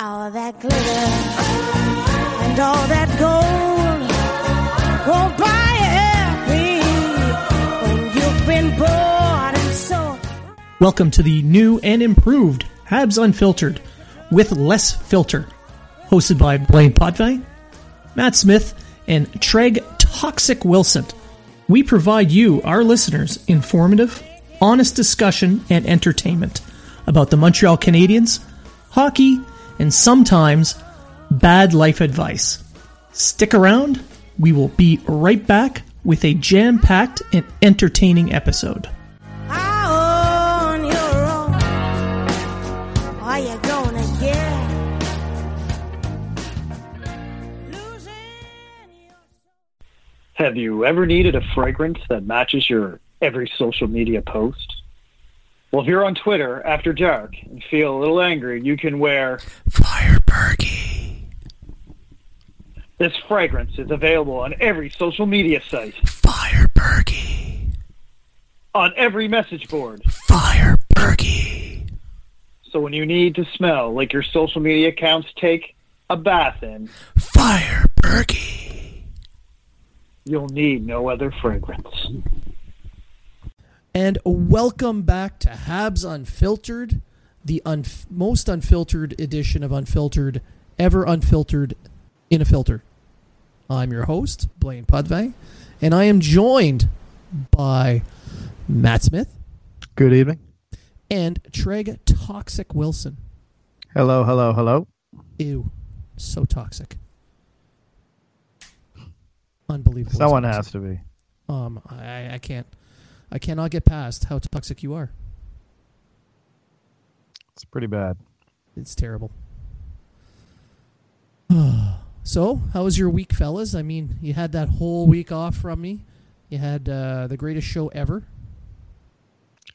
All that glitter and all that gold won't buy happy when you've been and sold. Welcome to the new and improved Habs Unfiltered with less filter, hosted by Blaine Potvin, Matt Smith, and Treg Toxic Wilson. We provide you, our listeners, informative, honest discussion and entertainment about the Montreal Canadiens, hockey, and sometimes bad life advice. Stick around, we will be right back with a jam packed and entertaining episode. On your own, are you gonna get losing your Have you ever needed a fragrance that matches your every social media post? Well, if you're on Twitter after dark and feel a little angry, you can wear Firebergy. this fragrance is available on every social media site, Firebergy. on every message board. Firebergy. So when you need to smell like your social media accounts take a bath in, Firebergy. you'll need no other fragrance. And welcome back to Habs Unfiltered, the unf- most unfiltered edition of Unfiltered ever unfiltered in a filter. I'm your host, Blaine Potvin, and I am joined by Matt Smith Good evening. and Treg Toxic Wilson. Hello, hello, hello. Ew, so toxic. Unbelievable. Someone has to be. Um, I, I can't, I cannot get past how toxic you are. It's pretty bad. It's terrible. so, how was your week, fellas? I mean, you had that whole week off from me. You had uh, the greatest show ever.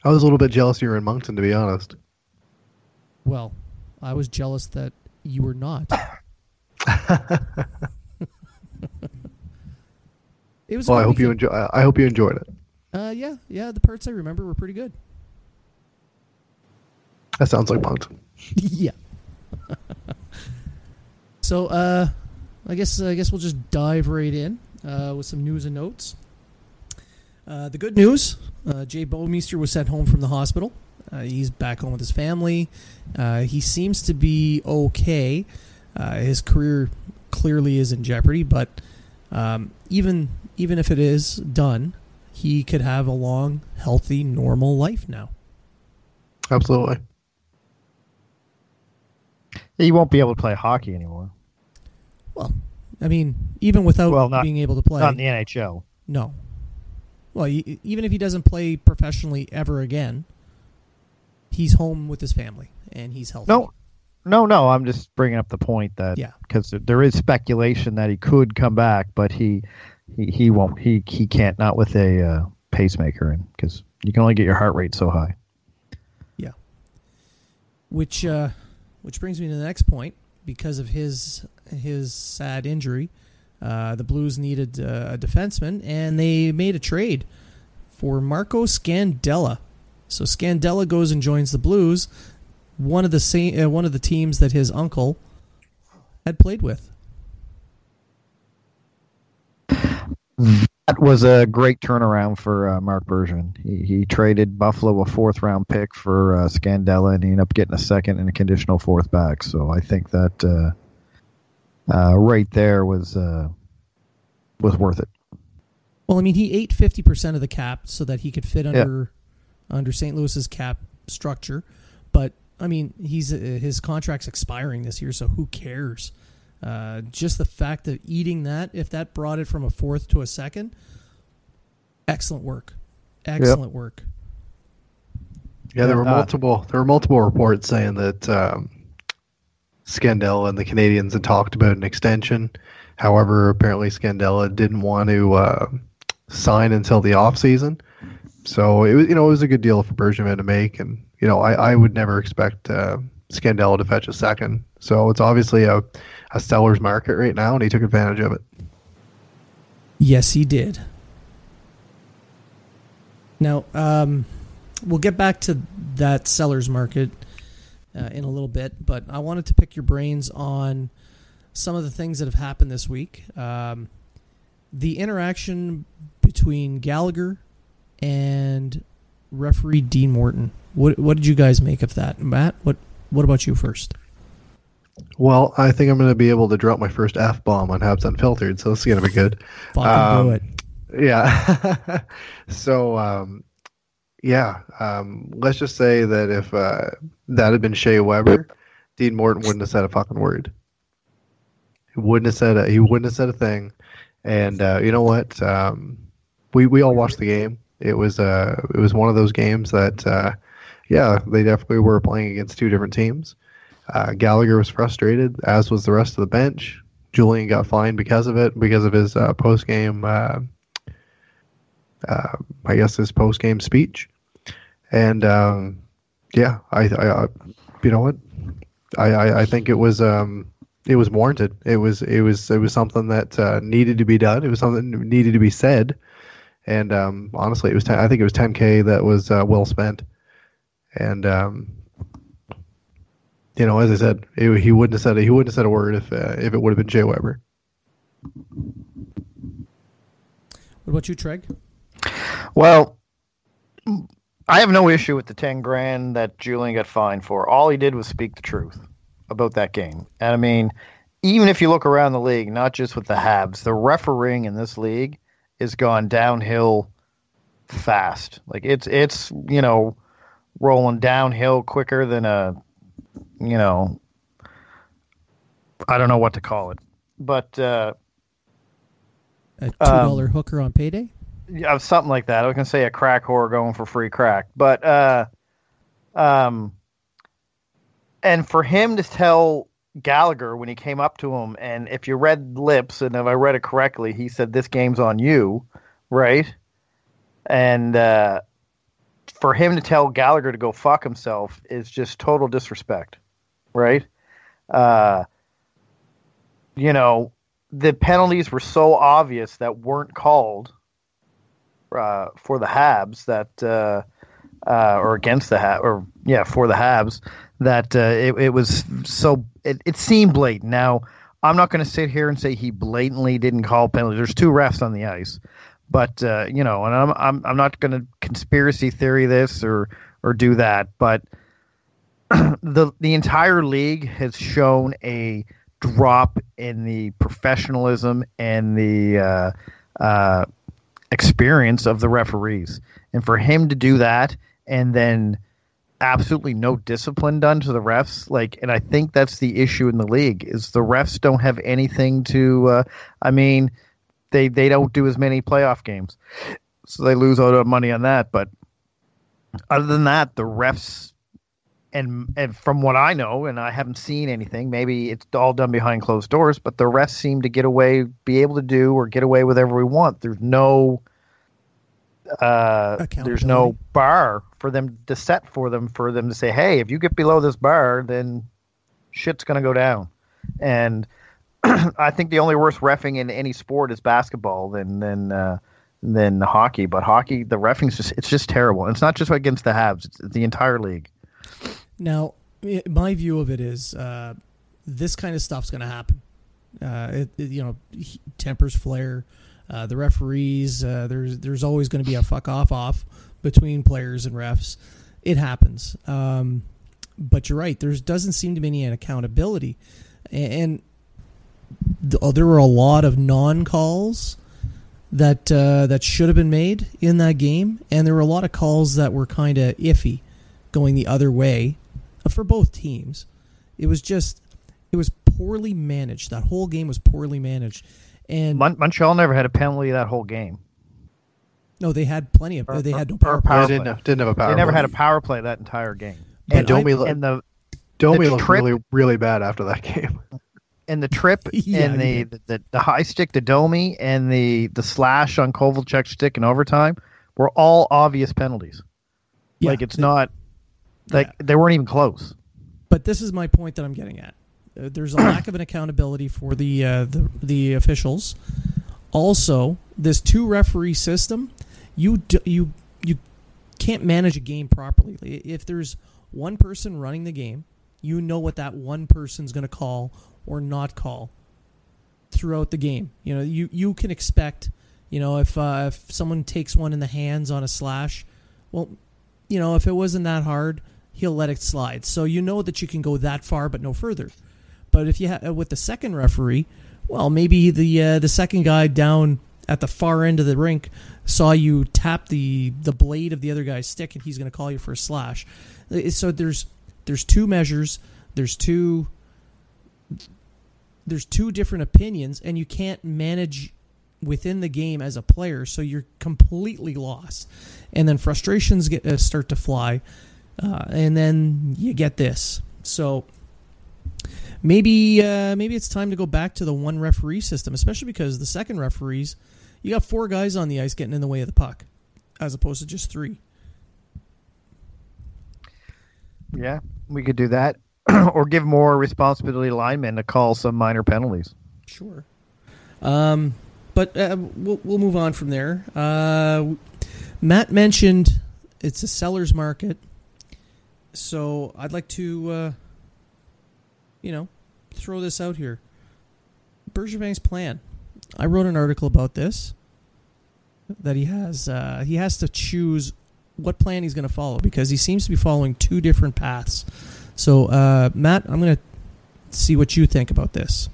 I was a little bit jealous you were in Moncton, to be honest. Well, I was jealous that you were not. it was. Well, I good hope you weekend. enjoy. I I hope you enjoyed it. Uh, yeah, yeah. The parts I remember were pretty good. That sounds like Moncton. yeah. so, uh, I guess I guess we'll just dive right in uh, with some news and notes. Uh, the good news: uh, Jay Bouwmeester was sent home from the hospital. Uh, he's back home with his family. Uh, he seems to be okay. Uh, his career clearly is in jeopardy, but um, even even if it is done, he could have a long, healthy, normal life now. Absolutely. He won't be able to play hockey anymore. Well, I mean, even without Well, not- being able to play, Not in the NHL. No. Well, y- even if he doesn't play professionally ever again, he's home with his family and he's healthy. No, no, no. I'm just bringing up the point that Yeah. because there is speculation that he could come back, but he he, he won't. He he can't not with a uh, pacemaker in because you can only get your heart rate so high. Yeah. Which uh, which brings me to the next point. Because of his his sad injury, uh, the Blues needed uh, a defenseman, and they made a trade for Marco Scandella. So Scandella goes and joins the Blues, one of the same uh, one of the teams that his uncle had played with. That was a great turnaround for uh, Marc Bergevin. He, he traded Buffalo a fourth round pick for uh, Scandella, and he ended up getting a second and a conditional fourth back. So I think that uh, uh, right there was uh, was worth it. Well, I mean, he ate fifty percent of the cap so that he could fit under under St. Louis's cap structure. But I mean, he's uh, his contract's expiring this year, so who cares? Uh, just the fact of eating that, if that brought it from a fourth to a second, excellent work, excellent work. Yeah, there were Uh, multiple. There were multiple reports saying that um, Scandella and the Canadiens had talked about an extension. However, apparently Scandella didn't want to uh, sign until the off season. So it was, you know, it was a good deal for Bergevin to make, and you know, I, I would never expect uh, Scandella to fetch a second. So it's obviously a, a seller's market right now, and he took advantage of it. Yes, he did. Now, um, we'll get back to that seller's market uh, in a little bit, but I wanted to pick your brains on some of the things that have happened this week. Um, the interaction between Gallagher and referee Dean Morton. What what did you guys make of that, Matt? What what about you first? Well, I think I'm going to be able to drop my first f bomb on Habs Unfiltered, so this is going to be good. Fucking Um, do it. Yeah. so, um, yeah, um, let's just say that if uh, that had been Shea Weber, Dean Morton wouldn't have said a fucking word. He wouldn't have said a, he wouldn't have said a thing. And uh, you know what? Um, we we all watched the game. It was uh it was one of those games that uh, yeah they definitely were playing against two different teams. Uh, Gallagher was frustrated, as was the rest of the bench. Julien got fined because of it, because of his uh, post game, uh, uh, I guess his post game speech. And um, yeah, I, I, I, you know what, I, I, I think it was um, it was warranted. It was it was it was something that uh, needed to be done. It was something that needed to be said. And um, honestly, it was 10, I think it was 10k that was uh, well spent. And um, you know, as I said, it, he wouldn't have said he wouldn't have said a word if uh, if it would have been Jay Weber. What about you, Treg? Well, I have no issue with the 10 grand that Julien got fined for. All he did was speak the truth about that game. And I mean, even if you look around the league, not just with the Habs, the refereeing in this league has gone downhill fast. Like it's it's, you know, rolling downhill quicker than a you know I don't know what to call it. But uh A two Um, hooker on payday? yeah, something like that. I was gonna say a crack whore going for free crack, but uh, um, and for him to tell Gallagher when he came up to him, and if you read lips, and if I read it correctly, he said this game's on you, right? And uh, for him to tell Gallagher to go fuck himself is just total disrespect, right? Uh, you know, the penalties were so obvious that weren't called uh, for the Habs that uh, uh, or against the Habs or yeah for the Habs that uh, it, it was so it, it seemed blatant. Now I'm not going to sit here and say he blatantly didn't call penalties. There's two refs on the ice, but uh, you know, and I'm I'm I'm not going to conspiracy theory this or or do that, but the the entire league has shown a drop in the professionalism and the uh, uh, experience of the referees. And for him to do that and then absolutely no discipline done to the refs, like, and I think that's the issue in the league is the refs don't have anything to. Uh, I mean, they they don't do as many playoff games, so they lose a lot of money on that. But other than that, the refs. And, and from what I know, and I haven't seen anything, maybe it's all done behind closed doors, but the refs seem to get away, be able to do or get away with whatever we want. There's no uh, there's no bar for them to set for them for them to say, hey, if you get below this bar, then shit's gonna go down. And I think the only worst refing in any sport is basketball than than uh, than hockey. But hockey, the refing's just it's just terrible. And it's not just against the Habs; it's the entire league. Now, my view of it is uh, this kind of stuff's going to happen. Uh, it, it- you know, tempers flare. Uh, the referees, uh, there's there's always going to be a fuck off off between players and refs. It happens. Um, but you're right. There doesn't seem to be any accountability, and, there were a lot of non calls that uh, that should have been made in that game, and there were a lot of calls that were kind of iffy, going the other way, uh, for both teams. It was just, it was poorly managed. That whole game was poorly managed, and Mon- Montreal never had a penalty that whole game. no, they had plenty of. they had no power power play. didn't have, didn't have a power. they never play. had a power play that entire game. And And, don't I- and the Domi the looked trip- really, really bad after that game. And the trip Yeah, and he the, the the high stick to Domi and the the slash on Kovalchuk's stick in overtime were all obvious penalties. Yeah. Like it's not like they weren't even close. But this is my point that I'm getting at. Uh, there's a lack of an accountability for the, uh, the the officials. Also, this two referee system, you d- you you can't manage a game properly. If there's one person running the game, you know what that one person's going to call or not call throughout the game. You know, you you can expect, you know, if uh, if someone takes one in the hands on a slash, well, you know, if it wasn't that hard, he'll let it slide. So you know that you can go that far, but no further. But if you ha- with the second referee, well, maybe the uh, the second guy down at the far end of the rink saw you tap the the blade of the other guy's stick, and he's going to call you for a slash. Uh, So there's there's two measures. There's two there's two different opinions, and you can't manage within the game as a player, so you're completely lost. And then frustrations get uh, start to fly, uh, and then you get this. So maybe uh, maybe it's time to go back to the one referee system, especially because the second referees, you got four guys on the ice getting in the way of the puck, as opposed to just three. Yeah, we could do that, or give more responsibility to linemen to call some minor penalties. Sure. Um, but uh, we'll, we'll move on from there. Uh, Matt mentioned it's a seller's market. So I'd like to, uh, you know, throw this out here. Bergevin's plan. I wrote an article about this. That he has, uh, he has to choose what plan he's going to follow because he seems to be following two different paths. So, uh, Matt, I'm going to see what you think about this.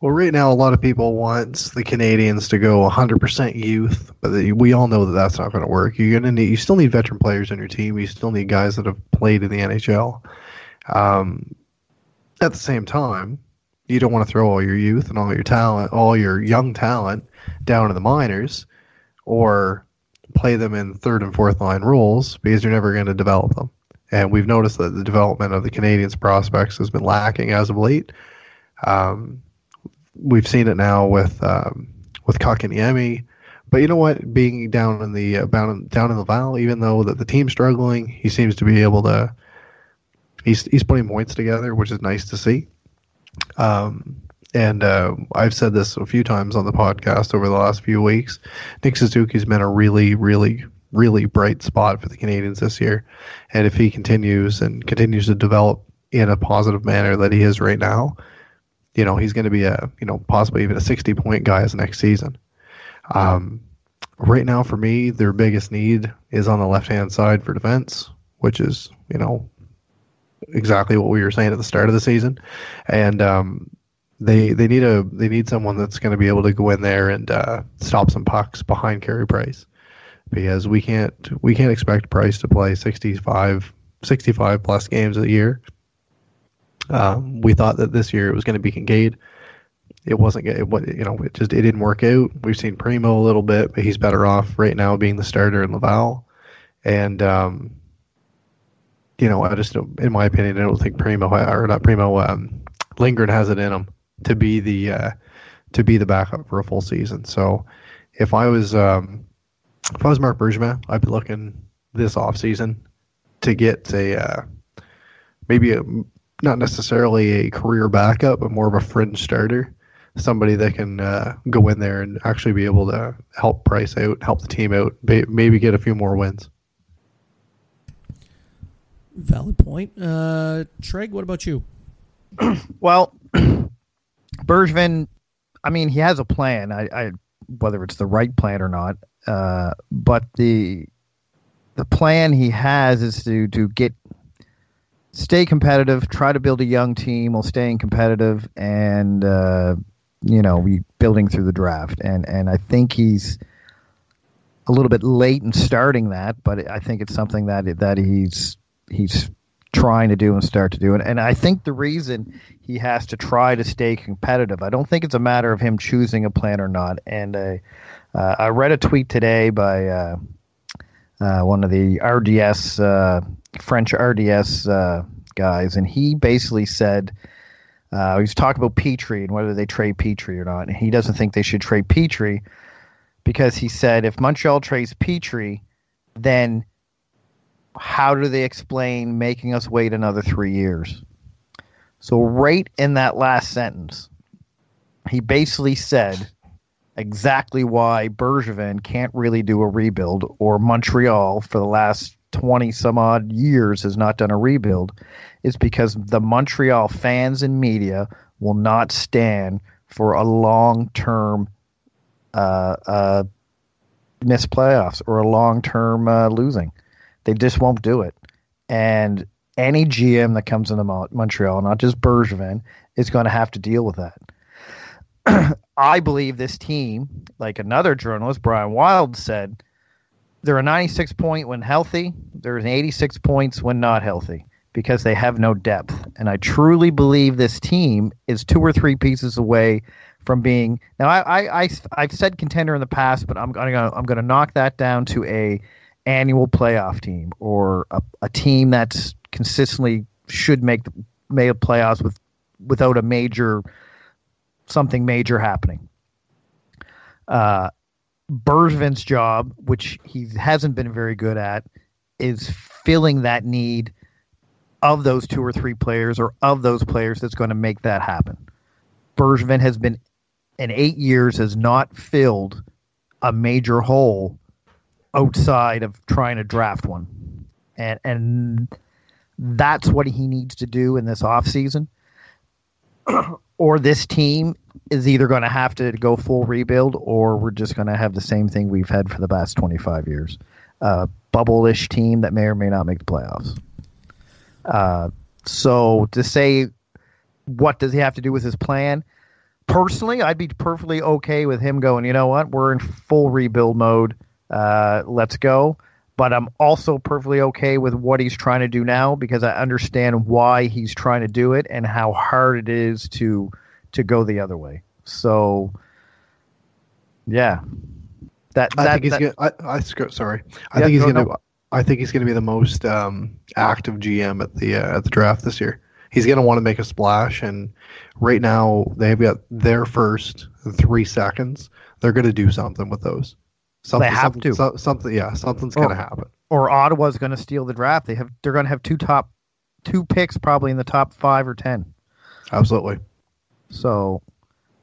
Well, right now, a lot of people want the Canadiens to go 100% youth, but we all know that that's not going to work. You're going to need, you still need veteran players on your team. You still need guys that have played in the NHL. Um, at the same time, you don't want to throw all your youth and all your talent, all your young talent, down to the minors, or play them in third and fourth line roles because you're never going to develop them. And we've noticed that the development of the Canadiens prospects has been lacking as of late. Um, we've seen it now with um, with Kotkaniemi. But you know what? Being down in the uh, down, down in the Val, even though that the team's struggling, he seems to be able to. He's he's putting points together, which is nice to see. Um, and uh, I've said this a few times on the podcast over the last few weeks. Nick Suzuki's been a really, really, really bright spot for the Canadiens this year, and if he continues and continues to develop in a positive manner that he is right now, you know he's going to be a you know possibly even a 60 point guy as next season. Um, right now for me their biggest need is on the left hand side for defense which is you know exactly what we were saying at the start of the season. And um, they they need a they need someone that's going to be able to go in there and uh, stop some pucks behind Carey Price because we can't we can't expect Price to play 65 65 plus games a year um, we thought that this year it was going to be Kinkaid. It wasn't. It you know. It just it didn't work out. We've seen Primeau a little bit, but he's better off right now being the starter in Laval. And um, you know, I just in my opinion, I don't think Primeau or not Primeau um, Lindgren has it in him to be the uh, to be the backup for a full season. So if I was um, if I was Marc Bergevin, I'd be looking this off season to get a uh, maybe a not necessarily a career backup, but more of a fringe starter, somebody that can uh, go in there and actually be able to help Price out, help the team out, maybe get a few more wins. Valid point. Uh, Treg, what about you? Well, Bergevin, I mean, he has a plan. I, I whether it's the right plan or not, uh, but the the plan he has is to to get stay competitive, try to build a young team while staying competitive, and uh, you know, be building through the draft. And and I think he's a little bit late in starting that, but I think it's something that that he's he's trying to do and start to do. And, and I think the reason he has to try to stay competitive, I don't think it's a matter of him choosing a plan or not. And uh, uh, I read a tweet today by uh, uh, one of the RDS, uh, French RDS uh, guys, and he basically said he was talking about Petry and whether they trade Petry or not, and he doesn't think they should trade Petry because he said if Montreal trades Petry, then how do they explain making us wait another three years? So, right in that last sentence, he basically said exactly why Bergevin can't really do a rebuild, or Montreal for the last 20 some odd years has not done a rebuild, is because the Montreal fans and media will not stand for a long term uh, uh, miss playoffs or a long term uh, losing. They just won't do it. And any GM that comes into Montreal, not just Bergevin, is going to have to deal with that. I believe this team, like another journalist, Brian Wilde, said, they're a 96 point when healthy. They're an 86 points when not healthy because they have no depth. And I truly believe this team is two or three pieces away from being. Now, I, I, I I've said contender in the past, but I'm gonna I'm gonna knock that down to a annual playoff team or a, a team that's consistently should make the make playoffs with without a major something major happening. Uh, Bergevin's job, which he hasn't been very good at, is filling that need of those two or three players or of those players that's going to make that happen. Bergevin has been in eight years has not filled a major hole outside of trying to draft one. And and that's what he needs to do in this offseason. or this team is either going to have to go full rebuild or we're just going to have the same thing we've had for the past 25 years. Uh, bubble-ish team that may or may not make the playoffs. Uh, so to say what does he have to do with his plan? Personally, I'd be perfectly okay with him going, you know what, we're in full rebuild mode. Uh, let's go. But I'm also perfectly okay with what he's trying to do now because I understand why he's trying to do it and how hard it is to – to go the other way. So, yeah, that, that I think he's that, gonna. I, I sorry. I yeah, think he's gonna. No. I think he's gonna be the most um, active GM at the uh, at the draft this year. He's gonna want to make a splash, and right now they've got their first three seconds. They're gonna do something with those. Something, they have something, to. So, something, yeah, something's gonna happen. Or Ottawa's gonna steal the draft. They have. They're gonna have two top, two picks probably in the top five or ten. Absolutely. So,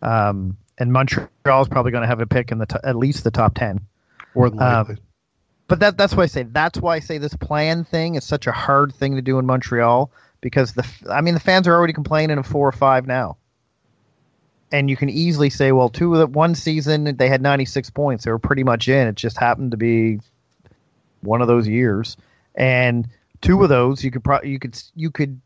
um, and Montreal is probably going to have a pick in the t- at least the top ten. Or likely. Um, but that that's why I say that's why I say this plan thing is such a hard thing to do in Montreal because the I mean the fans are already complaining of four or five now. And you can easily say, well, two of the one season they had 96 points. They were pretty much in. It just happened to be one of those years. And two of those you could probably you could you could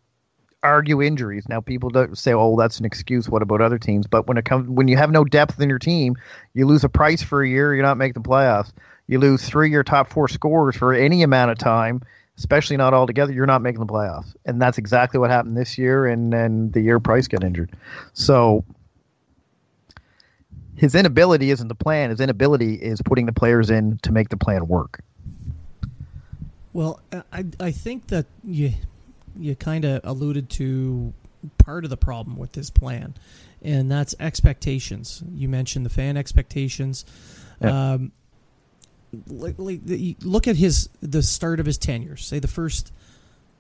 argue injuries. Now people don't say, "Oh, that's an excuse." What about other teams? But when it comes, when you have no depth in your team, you lose a price for a year. You're not making the playoffs. You lose three of your top four scorers for any amount of time, especially not all together. You're not making the playoffs, and that's exactly what happened this year. And and the year Price got injured, so his inability isn't the plan. His inability is putting the players in to make the plan work. Well, I I think that you you kind of alluded to part of the problem with this plan, and that's expectations. You mentioned the fan expectations. Yeah. Um, look at his the start of his tenure. Say the first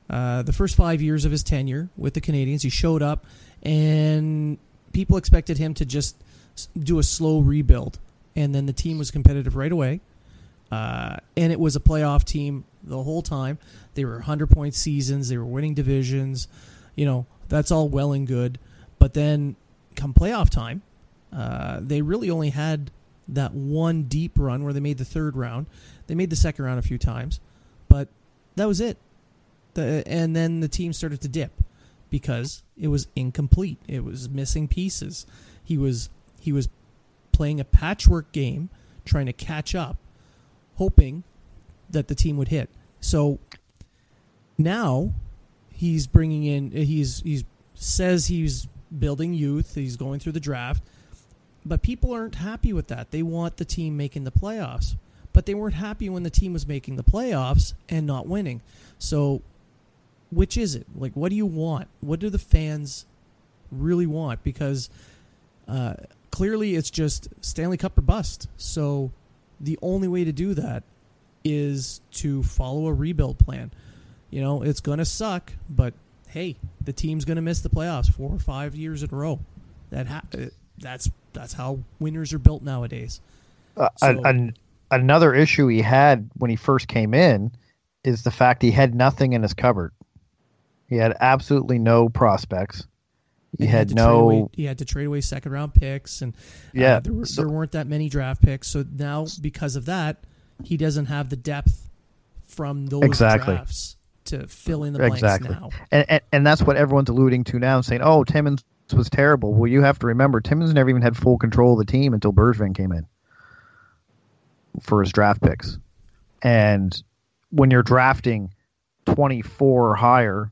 uh, the first five years of his tenure with the Canadiens, he showed up, and people expected him to just do a slow rebuild, and then the team was competitive right away. Uh, and it was a playoff team the whole time. They were 100 point seasons, they were winning divisions. You know, that's all well and good. But then come playoff time, uh, they really only had that one deep run where they made the third round. They made the second round a few times, but that was it. The, and then the team started to dip because it was incomplete. It was missing pieces. He was he was playing a patchwork game, trying to catch up, hoping that the team would hit. So now he's bringing in he's he's says he's building youth, he's going through the draft, but people aren't happy with that. They want the team making the playoffs, but they weren't happy when the team was making the playoffs and not winning. So which is it? Like, what do you want? What do the fans really want? Because uh, clearly, it's just Stanley Cup or bust. So the only way to do that is to follow a rebuild plan. You know, it's going to suck, but hey, the team's going to miss the playoffs four or five years in a row. That ha- uh, that's that's how winners are built nowadays. Uh, So- an, an, another issue he had when he first came in is the fact he had nothing in his cupboard. He had absolutely no prospects. He had to trade away, no he had to trade away second round picks, and uh, Yeah, there, were, so- there weren't that many draft picks. So now, because of that, he doesn't have the depth from those Exactly. drafts to fill in the blanks exactly, now. and, and and that's what everyone's alluding to now, saying, "Oh, Timmins was terrible." Well, you have to remember, Timmins never even had full control of the team until Bergevin came in for his draft picks, and when you're drafting 24 or higher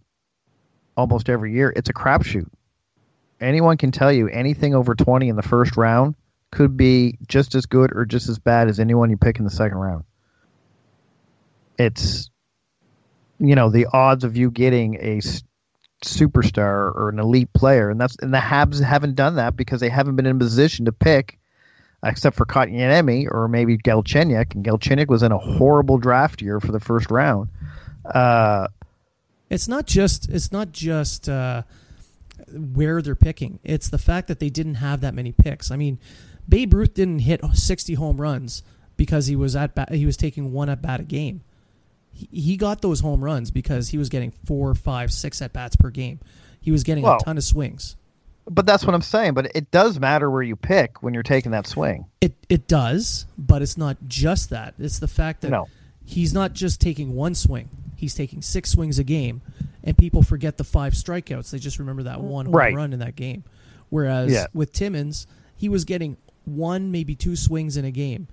almost every year, it's a crapshoot. Anyone can tell you anything over 20 in the first round could be just as good or just as bad as anyone you pick in the second round. It's you know the odds of you getting a superstar or an elite player, and that's and the Habs haven't done that because they haven't been in a position to pick, except for Kotkaniemi or maybe Galchenyuk, and Galchenyuk was in a horrible draft year for the first round. Uh, It's not just it's not just uh, where they're picking. It's the fact that they didn't have that many picks. I mean, Babe Ruth didn't hit 60 home runs because he was at bat, he was taking one at bat a game. He, he got those home runs because he was getting four, five, six at bats per game. He was getting Well- a ton of swings. but that's what I'm saying. But it does matter where you pick when you're taking that swing. It it does, but it's not just that. It's the fact that No. he's not just taking one swing. He's taking six swings a game, and people forget the five strikeouts. They just remember that one home Right. run in that game. Whereas Yeah. with Timmins, he was getting one, maybe two swings in a game,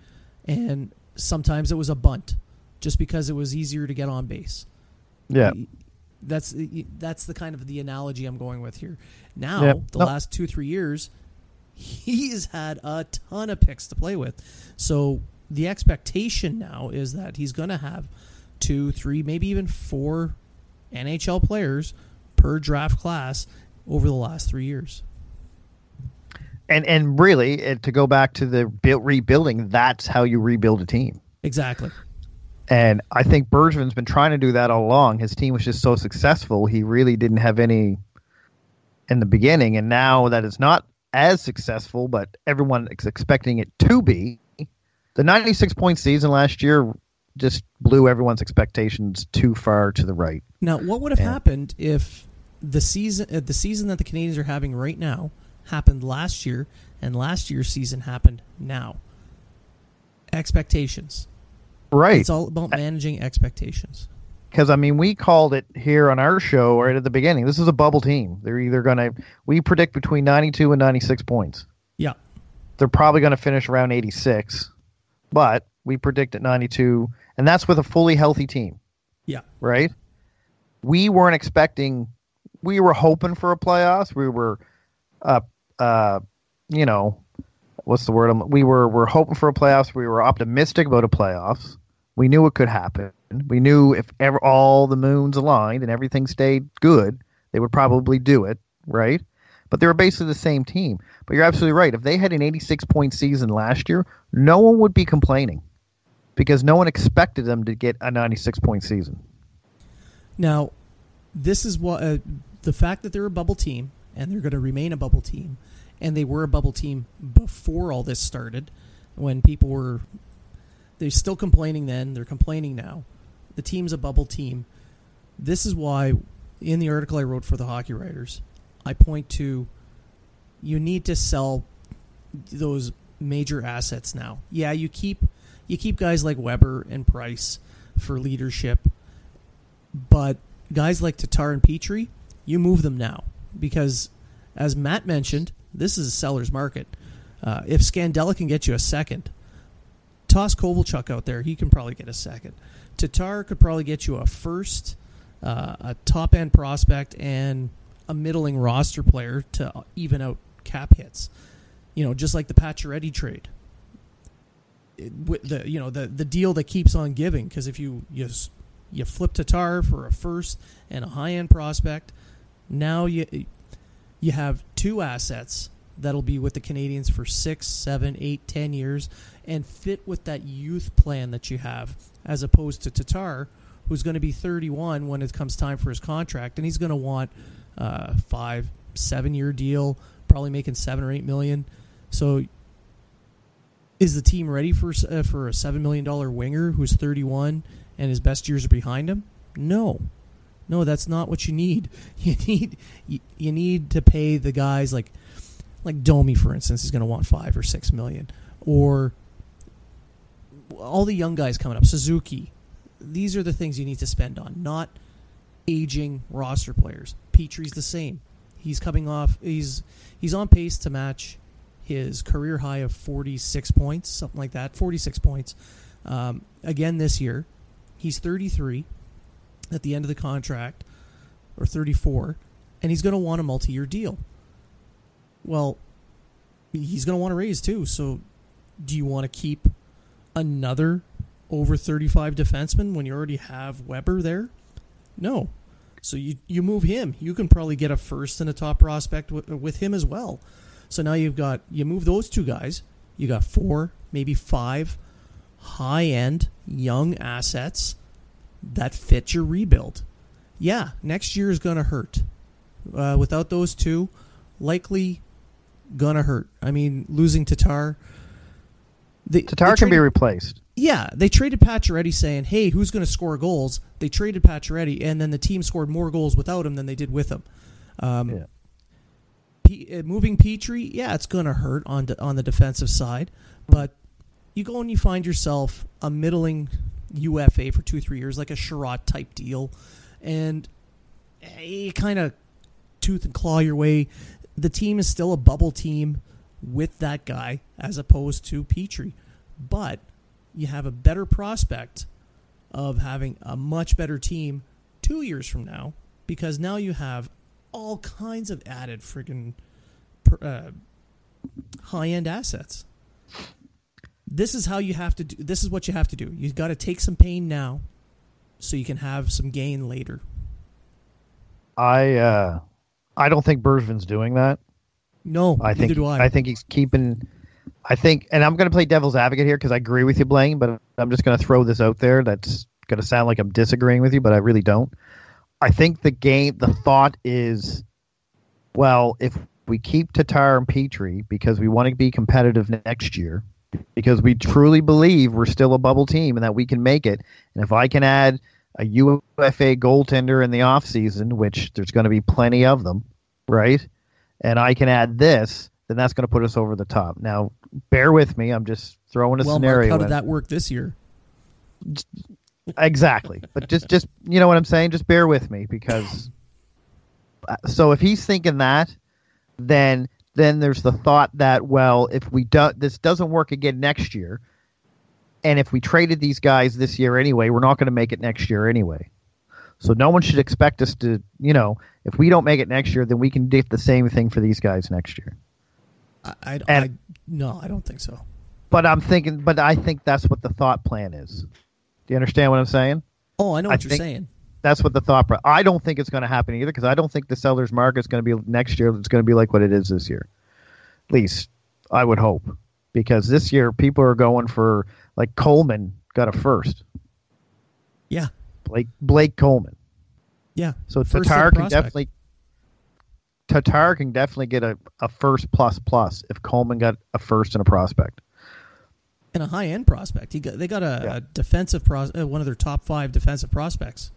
and sometimes it was a bunt, just because it was easier to get on base. Yeah. That's that's the kind of the analogy I'm going with here. Now, Yep. the Nope. last two three years, he's had a ton of picks to play with. So the expectation now is that he's going to have two, three, maybe even four NHL players per draft class over the last three years. And and really, it, to go back to the build, rebuilding, that's how you rebuild a team. Exactly. And I think Bergevin's been trying to do that all along. His team was just so successful, he really didn't have any in the beginning. And now that it's not as successful, but everyone is expecting it to be, the 96 point season last year just blew everyone's expectations too far to the right. Now, what would have Yeah. happened if the season uh, the season that the Canadiens are having right now happened last year, and last year's season happened now? Expectations. Right. It's all about managing expectations. because I mean, we called it here on our show right at the beginning. This is a bubble team. They're either going to we predict between 92 and 96 points. Yeah. They're probably going to finish around 86, but we predict at 92, and that's with a fully healthy team, Yeah. right? We weren't expecting. We were hoping for a playoffs. We were, uh, uh, you know, what's the word? We were we're hoping for a playoffs. We were optimistic about a playoffs. We knew it could happen. We knew if ever all the moons aligned and everything stayed good, they would probably do it, right? But they were basically the same team. But you're absolutely right. If they had an 86 point season last year, no one would be complaining because no one expected them to get a 96 point season. Now, this is what uh, the fact that they're a bubble team and they're going to remain a bubble team, and they were a bubble team before all this started, when people were they're still complaining then, they're complaining now. The team's a bubble team. This is why, in the article I wrote for the Hockey Writers, I point to you need to sell those major assets now. Yeah, you keep you keep guys like Weber and Price for leadership, but guys like Tatar and Petry, you move them now because, as Matt mentioned, this is a seller's market. Uh, if Scandella can get you a second, toss Kovalchuk out there. He can probably get a second. Tatar could probably get you a first, uh, a top end prospect, and a middling roster player to even out cap hits. You know, just like the Pacioretty trade. The you know the the deal that keeps on giving because if you you You flip Tatar for a first and a high end prospect. Now you you have two assets that'll be with the Canadiens for six, seven, eight, ten years and fit with that youth plan that you have, as opposed to Tatar, who's going to be 31 when it comes time for his contract, and he's going to want uh, five, seven year deal, probably making seven or eight million. So, is the team ready for uh, for a seven million dollar winger who's 31 and his best years are behind him? No, no, that's not what you need. You need you, you need to pay the guys like like Domi, for instance, is going to want five or six million, or all the young guys coming up, Suzuki. These are the things you need to spend on, not aging roster players. Petry's the same. He's coming off. He's he's on pace to match his career high of 46 points, something like that, 46 points. Um, again this year, he's 33 at the end of the contract, or 34, and he's going to want a multi-year deal. Well, he's going to want to raise too. So, do you want to keep another over 35 defenseman when you already have Weber there? No. So you you move him. You can probably get a first and a top prospect w- with him as well. So now you've got you move those two guys. You got four, maybe five high end young assets that fit your rebuild. Yeah, next year is going to hurt. Uh, without those two, likely gonna hurt. I mean, losing Tatar. They, Tatar they can be replaced. yeah, they traded Pacioretty saying, "Hey, who's going to score goals?" They traded Pacioretty, and then the team scored more goals without him than they did with him. Um, Yeah. Uh, moving Petry, yeah, it's going to hurt on de- on the defensive side, but you go and you find yourself a middling UFA for two three years, like a Sherrod type deal, and eh, you kind of tooth and claw your way. The team is still a bubble team with that guy as opposed to Petry, but you have a better prospect of having a much better team two years from now because now you have all kinds of added friggin' pr- uh, high end assets. This is how you have to do. This is what you have to do. You've got to take some pain now, so you can have some gain later. I uh, I don't think Bergevin's doing that. No, I think do I. think he's keeping. I think, and I'm going to play devil's advocate here because I agree with you, Blaine. But I'm just going to throw this out there. That's going to sound like I'm disagreeing with you, but I really don't. I think the game, the thought is, well, if we keep Tatar and Petry because we want to be competitive next year, because we truly believe we're still a bubble team and that we can make it, and if I can add a UFA goaltender in the offseason, which there's going to be plenty of them, right? And I can add this, then that's going to put us over the top. Now, bear with me. I'm just throwing a well, Mark, scenario. how did in. that work this year? Exactly. But just just you know what I'm saying? Just bear with me because uh, so if he's thinking that, then then there's the thought that well, if we don't, this doesn't work again next year, and if we traded these guys this year anyway, we're not going to make it next year anyway. So no one should expect us to, you know, if we don't make it next year, then we can do the same thing for these guys next year. I, I, And- I no, I don't think so. But I'm thinking, but I think that's what the thought plan is. Do you understand what I'm saying? Oh, I know I what you're saying. that's what the thought. Pro- I don't think it's going to happen either because I don't think the sellers market is going to be next year. It's going to be like what it is this year. At least I would hope because this year people are going for like Coleman got a first. Yeah, Blake Blake Coleman. yeah. So First Tatar can definitely Tatar can definitely get a, a first plus plus if Coleman got a first and a prospect. And a high end prospect. He got, they got a, Yeah. a defensive pros, uh, one of their top five defensive prospects.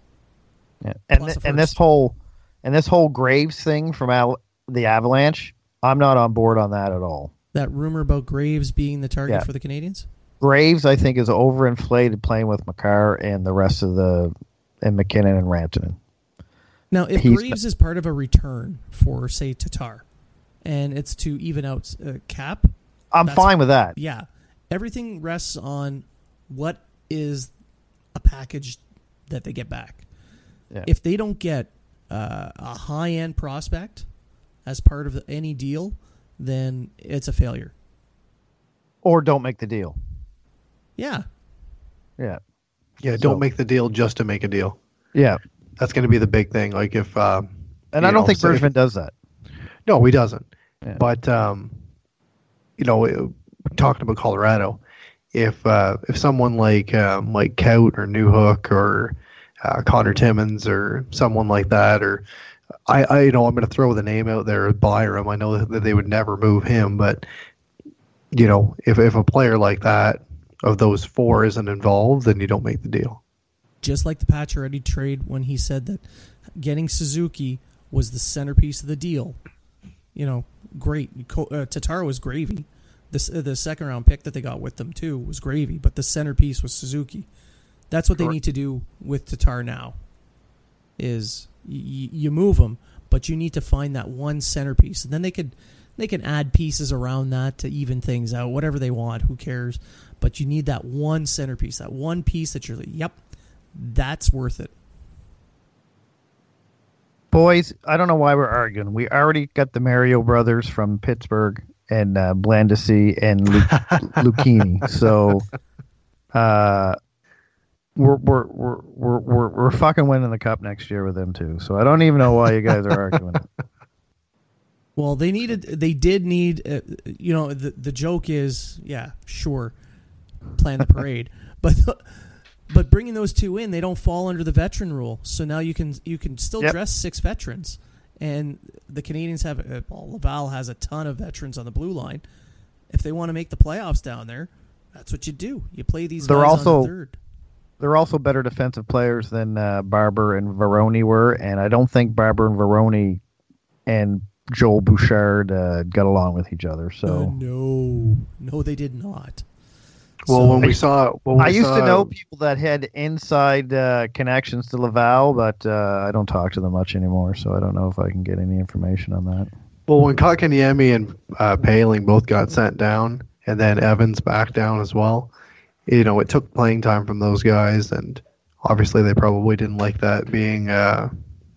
Yeah. And th- and this whole and this whole Graves thing from Al- the Avalanche, I'm not on board on that at all. That rumor about Graves being the target Yeah. for the Canadiens. Graves, I think, is overinflated playing with Makar and the rest of the and MacKinnon and Rantanen. Now, if He's- Graves is part of a return for, say, Tatar, and it's to even out uh, cap, I'm fine with that. yeah, everything rests on what is a package that they get back. Yeah. If they don't get uh, a high end prospect as part of the, any deal, then it's a failure. Or don't make the deal. Yeah, Yeah. Yeah, don't So- make the deal just to make a deal. Yeah, That's going to be the big thing. Like if, um, and I don't know, think say- Bergevin does that. no, he doesn't. Yeah. But um, you know, it- talking about Colorado, if uh, if someone like um, like Cout or Newhook or uh, Connor Timmins or someone like that, or I, I you know, I'm going to throw the name out there, Byram. I know that they would never move him, but you know, if if a player like that of those four isn't involved, then you don't make the deal. Just like the Pacioretty trade when he said that getting Suzuki was the centerpiece of the deal. You know, great. Uh, Tatar was gravy. The, uh, the second round pick that they got with them too was gravy, but the centerpiece was Suzuki. That's what they need to do with Tatar now. Is y- y- you move them, but you need to find that one centerpiece, and then they could they can add pieces around that to even things out, whatever they want. Who cares? But you need that one centerpiece, that one piece that you're like, yep, that's worth it. Boys, I don't know why we're arguing. We already got the Mario brothers from Pittsburgh and uh, Blandisi and Lu- Lucchini. So uh, we're, we're, we're, we're, we're, we're fucking winning the cup next year with them, too. So I don't even know why you guys are arguing. Well, they needed, they did need, uh, you know, the the joke is, yeah, sure, plan the parade, but but bringing those two in, they don't fall under the veteran rule. So now you can you can still Yep. dress six veterans, and the Canadiens have, uh, well, Laval has a ton of veterans on the blue line. If they want to make the playoffs down there, that's what you do. You play these They're guys on also- the third. They're also better defensive players than uh, Barber and Veroni were, and I don't think Barber and Veroni and Joel Bouchard uh, got along with each other. Uh, So no, no, they did not. Well, So- when we saw, when we I used saw, to know people that had inside uh, connections to Laval, but uh, I don't talk to them much anymore, so I don't know if I can get any information on that. Well, when Kotkaniemi and uh, Poehling both got sent down, and then Evans back down as well, you know, it took playing time from those guys, and obviously they probably didn't like that being, uh,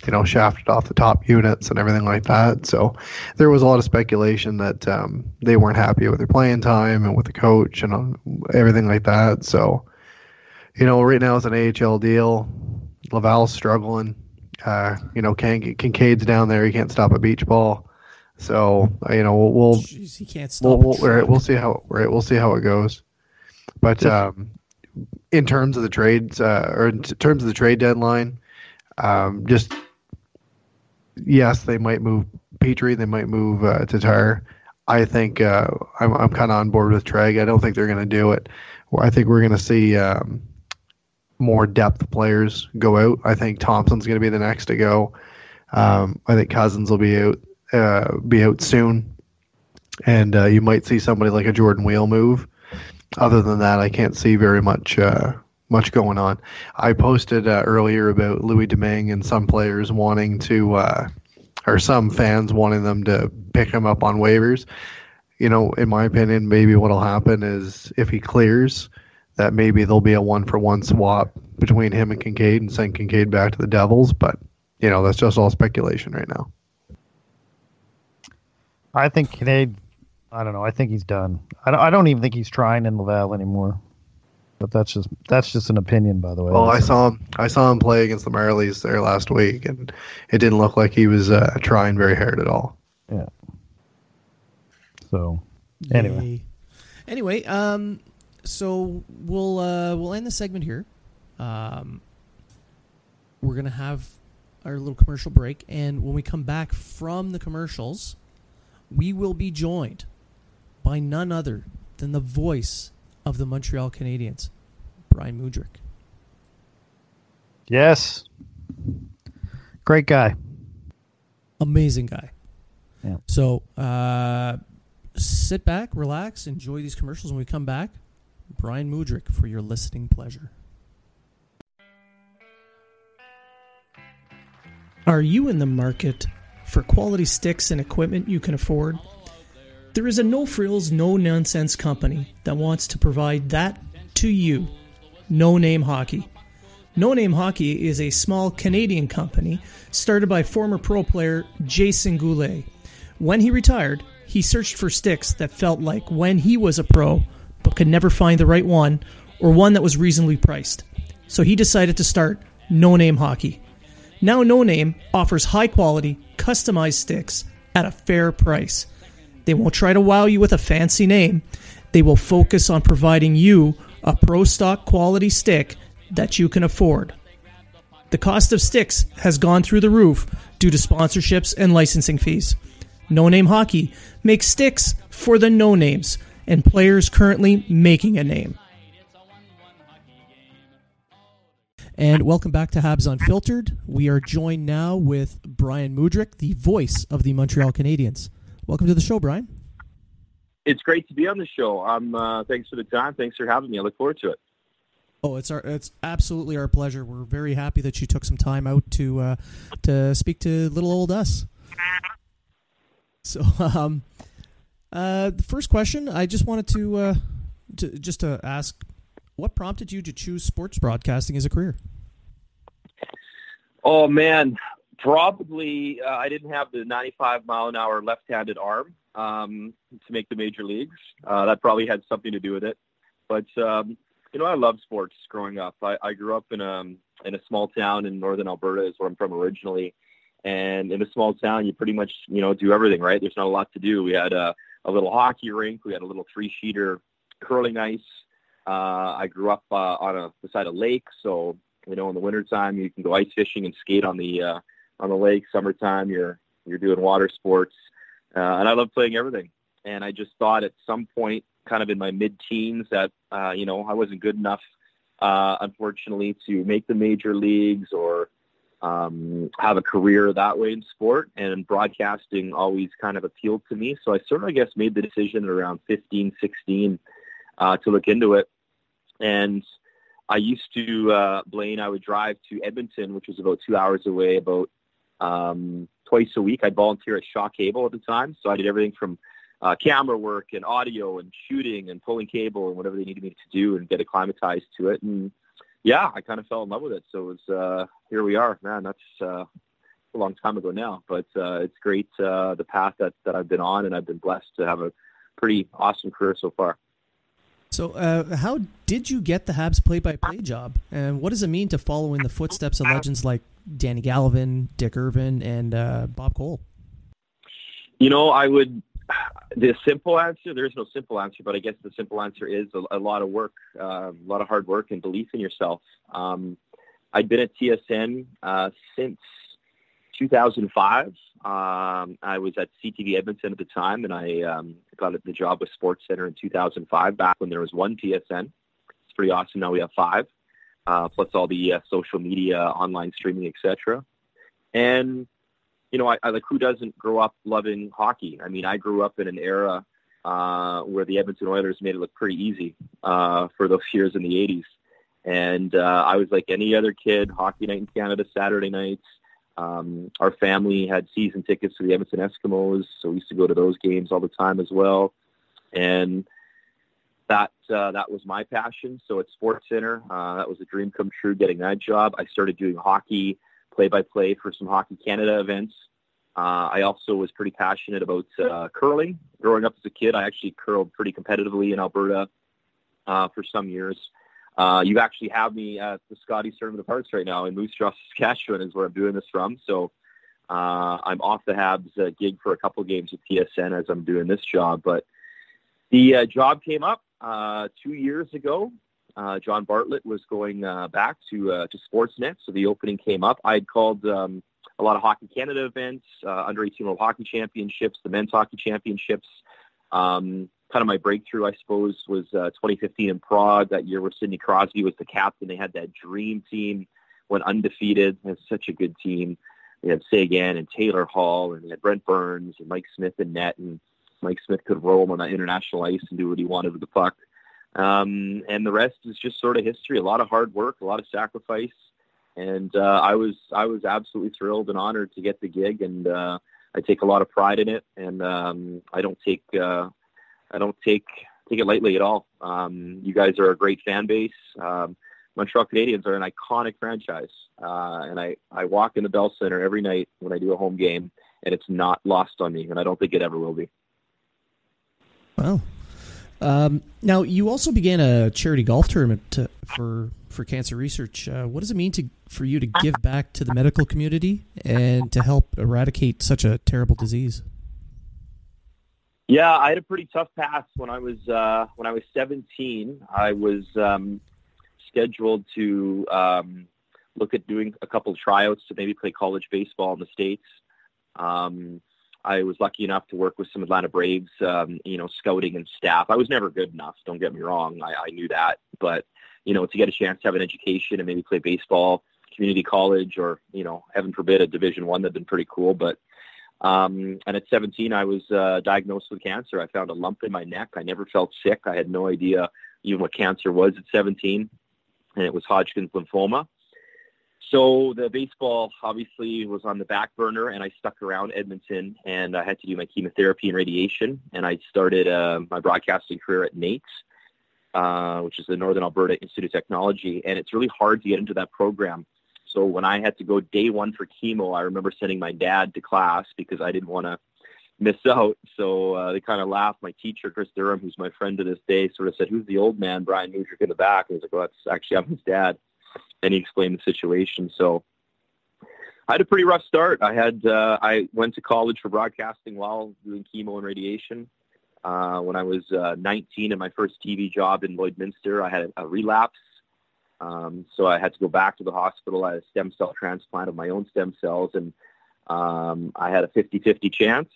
you know, shafted off the top units and everything like that. So there was a lot of speculation that um, they weren't happy with their playing time and with the coach and um, everything like that. So, you know, right now it's an AHL deal. Laval's struggling. Uh, you know, Kin- Kinkaid's down there. He can't stop a beach ball. So uh, you know we'll we'll Jeez, he can't stop. we'll, we're- truck. we'll see how we're, we'll see how it goes. But um, in terms of the trades uh, or in t- terms of the trade deadline, um, just yes, they might move Petry, they might move uh, Tatar. I think uh, I'm I'm kind of on board with Treg. I don't think they're going to do it. I think we're going to see um, more depth players go out. I think Thompson's going to be the next to go. Um, I think Cousins will be out uh, be out soon, and uh, you might see somebody like a Jordan Weal move. Other than that, I can't see very much uh, much going on. I posted uh, earlier about Louis Domingue and some players wanting to, uh, or some fans wanting them to pick him up on waivers. You know, in my opinion, maybe what'll happen is if he clears, that maybe there'll be a one for one swap between him and Kinkaid and send Kinkaid back to the Devils. But you know, that's just all speculation right now. I think Kinkaid, I don't know. I think he's done. I don't, I don't even think he's trying in Laval anymore. But that's just that's just an opinion, by the way. Well, I saw him. I saw him play against the Marlies there last week, and it didn't look like he was uh, trying very hard at all. Yeah. So. Anyway. Yay. Anyway, um, so we'll uh, we'll end the segment here. Um, we're gonna have our little commercial break, and when we come back from the commercials, we will be joined by none other than the voice of the Montreal Canadiens, Brian Mudryk. Yes. Great guy. amazing guy. Yeah. So uh, sit back, relax, enjoy these commercials. When we come back, Brian Mudryk for your listening pleasure. Are you in the market for quality sticks and equipment you can afford? There is a no frills, no nonsense company that wants to provide that to you. No Name Hockey. No Name Hockey is a small Canadian company started by former pro player Jason Goulet. When he retired, he searched for sticks that felt like when he was a pro, but could never find the right one or one that was reasonably priced. So he decided to start No Name Hockey. Now No Name offers high quality, customized sticks at a fair price. They won't try to wow you with a fancy name. They will focus on providing you a pro stock quality stick that you can afford. The cost of sticks has gone through the roof due to sponsorships and licensing fees. No Name Hockey makes sticks for the no names and players currently making a name. And welcome back to Habs Unfiltered. We are joined now with Brian Mudryk, the voice of the Montreal Canadiens. Welcome to the show, Brian. It's great to be on the show. Um, uh, thanks for the time. Thanks for having me. I look forward to it. Oh, it's our it's absolutely our pleasure. We're very happy that you took some time out to uh, to speak to little old us. So, um, uh, the first question I just wanted to uh, to just to ask, what prompted you to choose sports broadcasting as a career? Oh man, probably uh, I didn't have the 95 mile an hour left-handed arm um, to make the major leagues. Uh, that probably had something to do with it. But um, you know, I love sports growing up. I, I grew up in a in a small town in northern Alberta, is where I'm from originally. And in a small town, you pretty much you know do everything, right? There's not a lot to do. We had a, a little hockey rink. We had a little three sheeter curling ice. Uh, I grew up uh, on a beside a lake, so you know in the wintertime you can go ice fishing and skate on the uh, on the lake. Summertime you're you're doing water sports, uh, and I love playing everything. And I just thought at some point kind of in my mid-teens that uh, you know I wasn't good enough, uh, unfortunately, to make the major leagues or um, have a career that way in sport. And broadcasting always kind of appealed to me, so I sort of I guess made the decision at around 15, 16 uh, to look into it. And I used to uh, Blaine. I would drive to Edmonton, which was about two hours away, about um, twice a week. I'd volunteer at Shaw Cable at the time, so I did everything from uh, camera work and audio and shooting and pulling cable and whatever they needed me to do and get acclimatized to it. And yeah, I kind of fell in love with it. So it's uh, here we are, man. That's uh, a long time ago now, but uh, it's great uh, the path that that I've been on, and I've been blessed to have a pretty awesome career so far. So, uh, how did you get the Habs play-by-play job, and what does it mean to follow in the footsteps of legends like Danny Gallivan, Dick Irvin, and uh, Bob Cole? You know, I would the simple answer there is no simple answer but i guess the simple answer is a, a lot of work uh, a lot of hard work and belief in yourself. Um, i'd been at tsn uh, since 2005 um, i was at ctv edmonton at the time and i um, got the job with sports center in 2005 back when there was one tsn it's pretty awesome. Now we have five uh, plus all the uh, social media online streaming etc and you know, I, I like who doesn't grow up loving hockey? I mean, I grew up in an era uh, where the Edmonton Oilers made it look pretty easy uh, for those years in the '80s, and uh, I was like any other kid. Hockey night in Canada, Saturday nights. Um, our family had season tickets to the Edmonton Eskimos, so we used to go to those games all the time as well. And that uh, that was my passion. So at Sports Center, uh, that was a dream come true. Getting that job, I started doing hockey play-by-play for some Hockey Canada events. Uh, I also was pretty passionate about uh, curling. Growing up as a kid, I actually curled pretty competitively in Alberta uh, for some years. Uh, you actually have me at the Scotties Tournament of Hearts right now in Moose Jaw, Saskatchewan, is where I'm doing this from. So uh, I'm off the Habs uh, gig for a couple games with TSN as I'm doing this job. But the uh, job came up uh, two years ago uh, John Bartlett was going uh, back to uh, to Sportsnet, so the opening came up. I had called um, a lot of Hockey Canada events, uh, under 18 World Hockey Championships, the Men's Hockey Championships. Um, kind of my breakthrough, I suppose, was uh, 2015 in Prague. That year where Sidney Crosby was the captain. They had that dream team, went undefeated. It was such a good team. They had Seguin and Taylor Hall, and they had Brent Burns and Mike Smith and net, and Mike Smith could roam on that international ice and do what he wanted with the puck. Um, and the rest is just sort of history. A lot of hard work, a lot of sacrifice, and uh, I was I was absolutely thrilled and honored to get the gig, and uh, I take a lot of pride in it, and um, I don't take uh, I don't take take it lightly at all. Um, you guys are a great fan base. Um, Montreal Canadiens are an iconic franchise, uh, and I I walk in the Bell Center every night when I do a home game, and it's not lost on me, and I don't think it ever will be. Well, Um, now, you also began a charity golf tournament to, for for cancer research. Uh, what does it mean to for you to give back to the medical community and to help eradicate such a terrible disease? Yeah, I had a pretty tough path when I was uh, when I was 17. I was um, scheduled to um, look at doing a couple of tryouts to maybe play college baseball in the states. Um, I was lucky enough to work with some Atlanta Braves, um, you know, scouting and staff. I was never good enough. Don't get me wrong. I, I knew that, but you know, to get a chance to have an education and maybe play baseball, community college, or you know, heaven forbid, a Division One, that'd been pretty cool. But um, and at 17, I was uh, diagnosed with cancer. I found a lump in my neck. I never felt sick. I had no idea even what cancer was at 17, and it was Hodgkin's lymphoma. So the baseball obviously was on the back burner, and I stuck around Edmonton, and I had to do my chemotherapy and radiation. And I started uh, my broadcasting career at NAITS, uh, which is the Northern Alberta Institute of Technology, and it's really hard to get into that program so when I had to go day one for chemo, I remember sending my dad to class because I didn't want to miss out. So uh, they kind of laughed. My teacher, Chris Durham, who's my friend to this day, sort of said, "Who's the old man?" Brian Mudryk in the back. And he's like, "Well, that's actually I'm his dad." And he explained the situation. So I had a pretty rough start. I had uh, I went to college for broadcasting while doing chemo and radiation. Uh, when I was uh, 19 and my first TV job in Lloydminster, I had a, relapse um, so I had to go back to the hospital. I had a stem cell transplant of my own stem cells, and um, I had a 50-50 chance.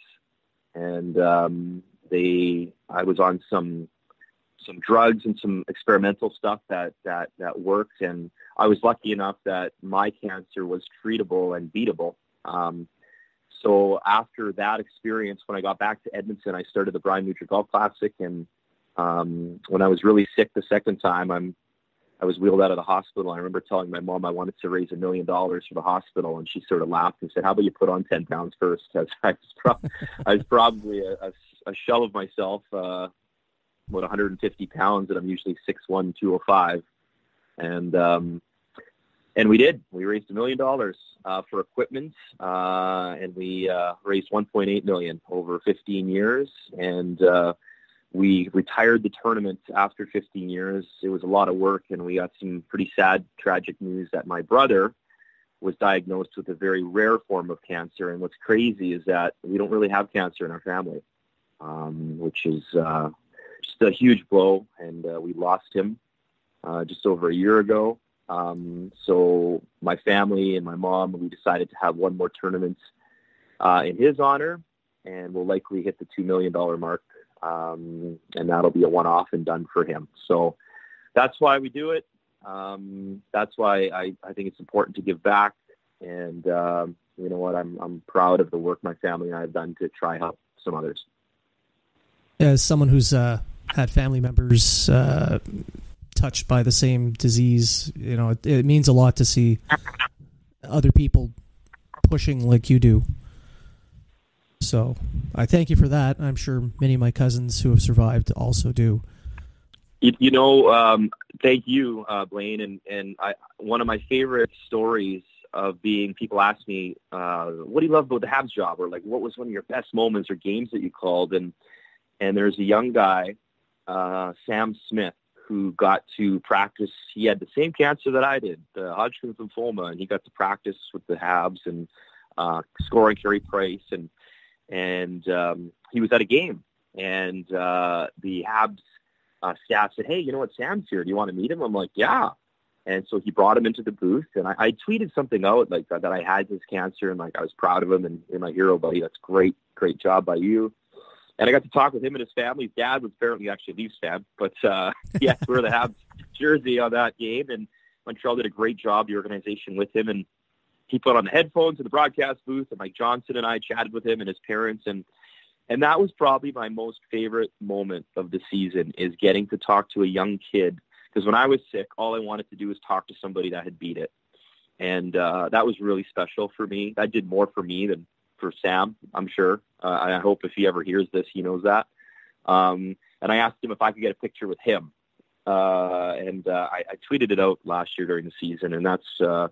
And um, they, I was on some some drugs and some experimental stuff that that that worked. And I was lucky enough that my cancer was treatable and beatable. Um, so after that experience, when I got back to Edmonton, I started the Brian Mudryk Golf Classic. And um, when I was really sick the second time, I'm I was wheeled out of the hospital. I remember telling my mom I wanted to raise a million dollars for the hospital, and she sort of laughed and said, "How about you put on ten pounds first? I was, pro- I was probably a, a, a shell of myself, uh, about 150 pounds, and I'm usually 6'1", 205, and um, and we did. We raised a million dollars uh, for equipment, uh, and we uh, raised 1.8 million over 15 years, and uh, we retired the tournament after 15 years. It was a lot of work, and we got some pretty sad, tragic news that my brother was diagnosed with a very rare form of cancer. And what's crazy is that we don't really have cancer in our family, um, which is uh, just a huge blow. And uh, we lost him uh, just over a year ago. Um, so my family and my mom, we decided to have one more tournament uh, in his honor, and we'll likely hit the two million dollar mark um, and that'll be a one-off and done for him. So that's why we do it. Um, that's why I, I think it's important to give back. And um, you know what? I'm I'm proud of the work my family and I have done to try help some others. As someone who's uh, had family members uh, touched by the same disease, you know, it, it means a lot to see other people pushing like you do. So I thank you for that. I'm sure many of my cousins who have survived also do. You, know, um, thank you, uh, Blaine. And, and I, one of my favorite stories of being people ask me, uh, what do you love about the Habs job? Or like, what was one of your best moments or games that you called? And, and there's a young guy, uh, Sam Smith, who got to practice. He had the same cancer that I did, the Hodgkin's lymphoma, and he got to practice with the Habs and uh, scoring Carey Price. And and um, he was at a game, and uh, the Habs uh, staff said, "Hey, you know what? Sam's here. Do you want to meet him?" I'm like, "Yeah." And so he brought him into the booth, and I, I tweeted something out like that, that I had this cancer, and like I was proud of him, and you're my hero, buddy. That's great, great job by you. And I got to talk with him and his family. His dad was apparently actually a Leafs fan, but uh, yes, we're the Habs jersey on that game, and Montreal did a great job, the organization with him, and he put on the headphones in the broadcast booth, and Mike Johnson and I chatted with him and his parents, and and that was probably my most favorite moment of the season is getting to talk to a young kid. Because when I was sick, all I wanted to do was talk to somebody that had beat it, and uh, that was really special for me. That did more for me than for Sam, I'm sure. Uh, I hope if he ever hears this, he knows that. Um, and I asked him if I could get a picture with him, uh, and uh, I, I tweeted it out last year during the season, and that's uh,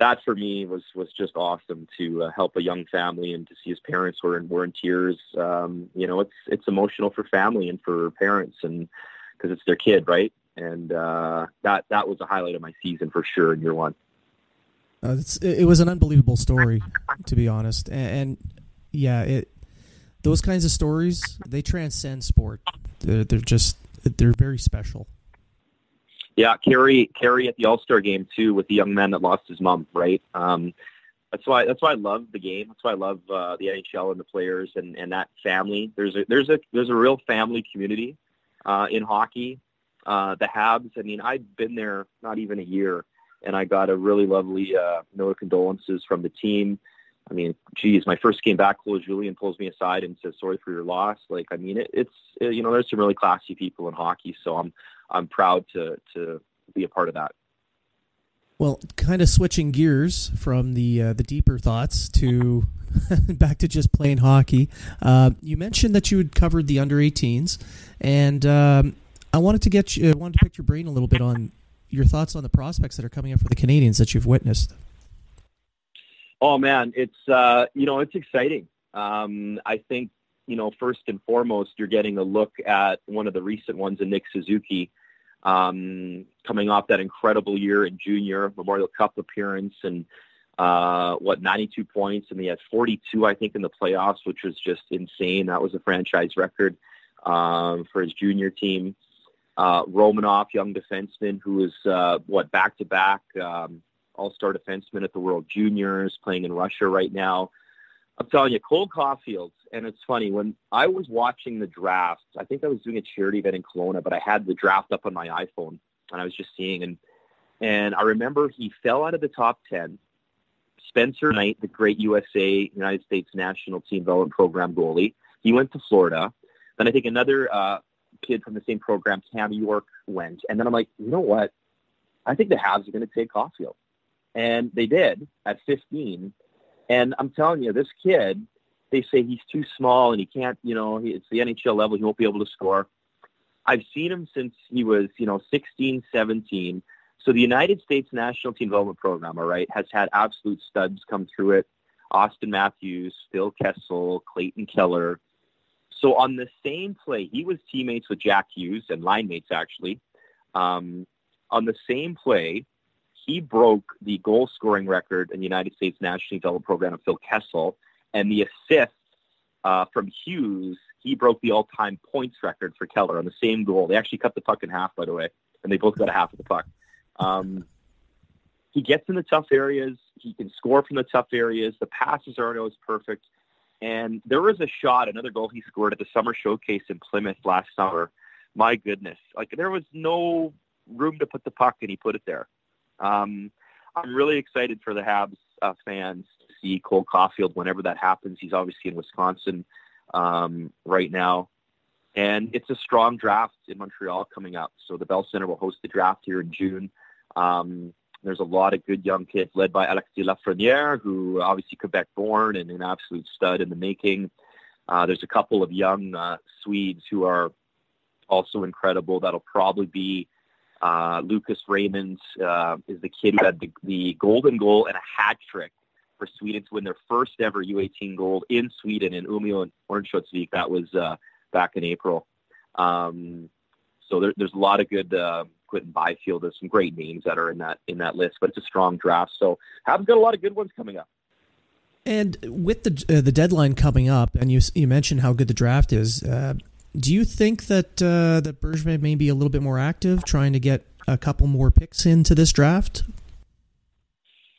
that for me was was just awesome to uh, help a young family and to see his parents were in were in tears. Um, you know, it's it's emotional for family and for parents and because it's their kid, right? And uh, that that was a highlight of my season for sure in year one. Uh, it was an unbelievable story, to be honest, and, and, yeah, it those kinds of stories they transcend sport. They're, they're just they're very special. Yeah, Carey Carey at the All Star game too with the young man that lost his mom. Right. Um, that's why that's why I love the game. That's why I love uh, the NHL and the players and, and that family. There's a there's a there's a real family community uh, in hockey. Uh, the Habs. I mean, I've been there not even a year, and I got a really lovely uh, note of condolences from the team. I mean, geez, my first game back, Claude Julien pulls me aside and says, "Sorry for your loss." Like, I mean, it, it's it, you know, there's some really classy people in hockey, so I'm I'm proud to to be a part of that. Well, kind of switching gears from the uh, the deeper thoughts to back to just playing hockey. Uh, you mentioned that you had covered the under 18s, and um, I wanted to get you, I wanted to pick your brain a little bit on your thoughts on the prospects that are coming up for the Canadiens that you've witnessed. Oh man, it's uh, you know it's exciting. Um, I think you know first and foremost you're getting a look at one of the recent ones in Nick Suzuki, um, coming off that incredible year in junior Memorial Cup appearance and uh, what 92 points and he had 42 I think in the playoffs, which was just insane. That was a franchise record um, for his junior team. Uh, Romanov, young defenseman, who is uh, what back to back all-star defenseman at the World Juniors, playing in Russia right now. I'm telling you, Cole Caufield, and it's funny, when I was watching the draft, I think I was doing a charity event in Kelowna, but I had the draft up on my iPhone, and I was just seeing, and and I remember he fell out of the top 10. Spencer Knight, the great USA, United States National Team Development Program goalie, he went to Florida. Then I think another uh, kid from the same program, Cam York, went. And then I'm like, you know what? I think the Habs are going to take Caufield. And they did at 15. And I'm telling you, this kid, they say he's too small and he can't, you know, it's the NHL level. He won't be able to score. I've seen him since he was, you know, 16, 17. So the United States National Team Development Program, all right, has had absolute studs come through it. Auston Matthews, Phil Kessel, Clayton Keller. So on the same play, he was teammates with Jack Hughes and line mates actually. Um, on the same play, he broke the goal scoring record in the United States National Development Program of Phil Kessel, and the assist uh, from Hughes, he broke the all-time points record for Keller on the same goal. They actually cut the puck in half, by the way, and they both got a half of the puck. Um, he gets in the tough areas. He can score from the tough areas. The passes aren't always perfect. And there was a shot, another goal he scored at the summer showcase in Plymouth last summer. My goodness, like there was no room to put the puck, and he put it there. Um, I'm really excited for the Habs uh, fans to see Cole Caufield whenever that happens. He's obviously in Wisconsin um, right now. And it's a strong draft in Montreal coming up. So the Bell Center will host the draft here in June. Um, there's a lot of good young kids led by Alexis Lafreniere, who obviously Quebec born and an absolute stud in the making. Uh, there's a couple of young uh, Swedes who are also incredible. That'll probably be uh, Lucas Raymond uh, is the kid who had the, the golden goal and a hat trick for Sweden to win their first ever U18 gold in Sweden in Umeå and Örnsköldsvik. That was uh, back in April. Um, so there, there's a lot of good Quinton Byfield. There's some great names that are in that in that list, but it's a strong draft. So Habs got a lot of good ones coming up. And with the uh, the deadline coming up, and you you mentioned how good the draft is. Uh, do you think that uh, that Bergevin may be a little bit more active, trying to get a couple more picks into this draft?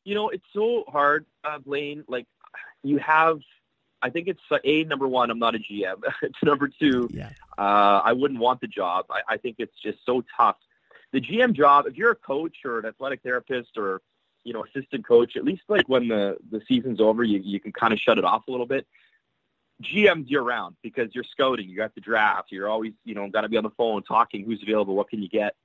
You know, it's so hard, uh, Blaine. Like you have, I think it's uh, a number one. I'm not a GM. it's number two. Yeah. Uh, I wouldn't want the job. I, I think it's just so tough. The GM job, if you're a coach or an athletic therapist or you know assistant coach, at least like when the the season's over, you you can kind of shut it off a little bit. GM's year round because you're scouting, you got the draft, you're always, you know, got to be on the phone talking who's available, what can you get.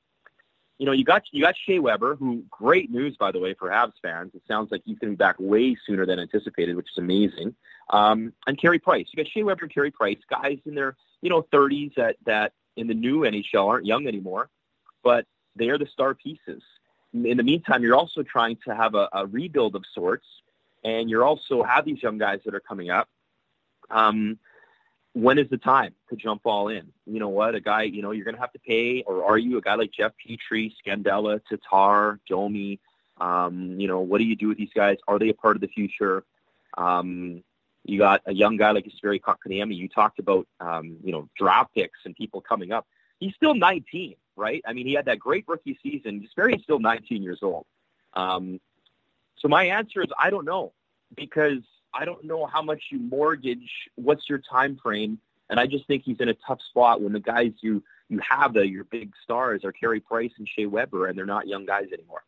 You know, you got you got Shea Weber, who great news by the way for Habs fans. It sounds like he's going to be back way sooner than anticipated, which is amazing. Um, and Carey Price, you got Shea Weber and Carey Price, guys in their you know 30s that that in the new NHL aren't young anymore, but they are the star pieces. in the meantime, you're also trying to have a, a rebuild of sorts, and you're also have these young guys that are coming up. Um, when is the time to jump all in? You know what? A guy, you know, you're going to have to pay, or are you a guy like Jeff Petry, Scandella, Tatar, Domi? Um, you know, what do you do with these guys? Are they a part of the future? Um, you got a young guy like Jesperi Kotkaniemi. You talked about, um, you know, draft picks and people coming up. He's still 19, right? I mean, he had that great rookie season. Jesperi's still 19 years old. Um, so my answer is I don't know because I don't know how much you mortgage. What's your time frame? And I just think he's in a tough spot when the guys you you have the your big stars are Carey Price and Shea Weber, and they're not young guys anymore.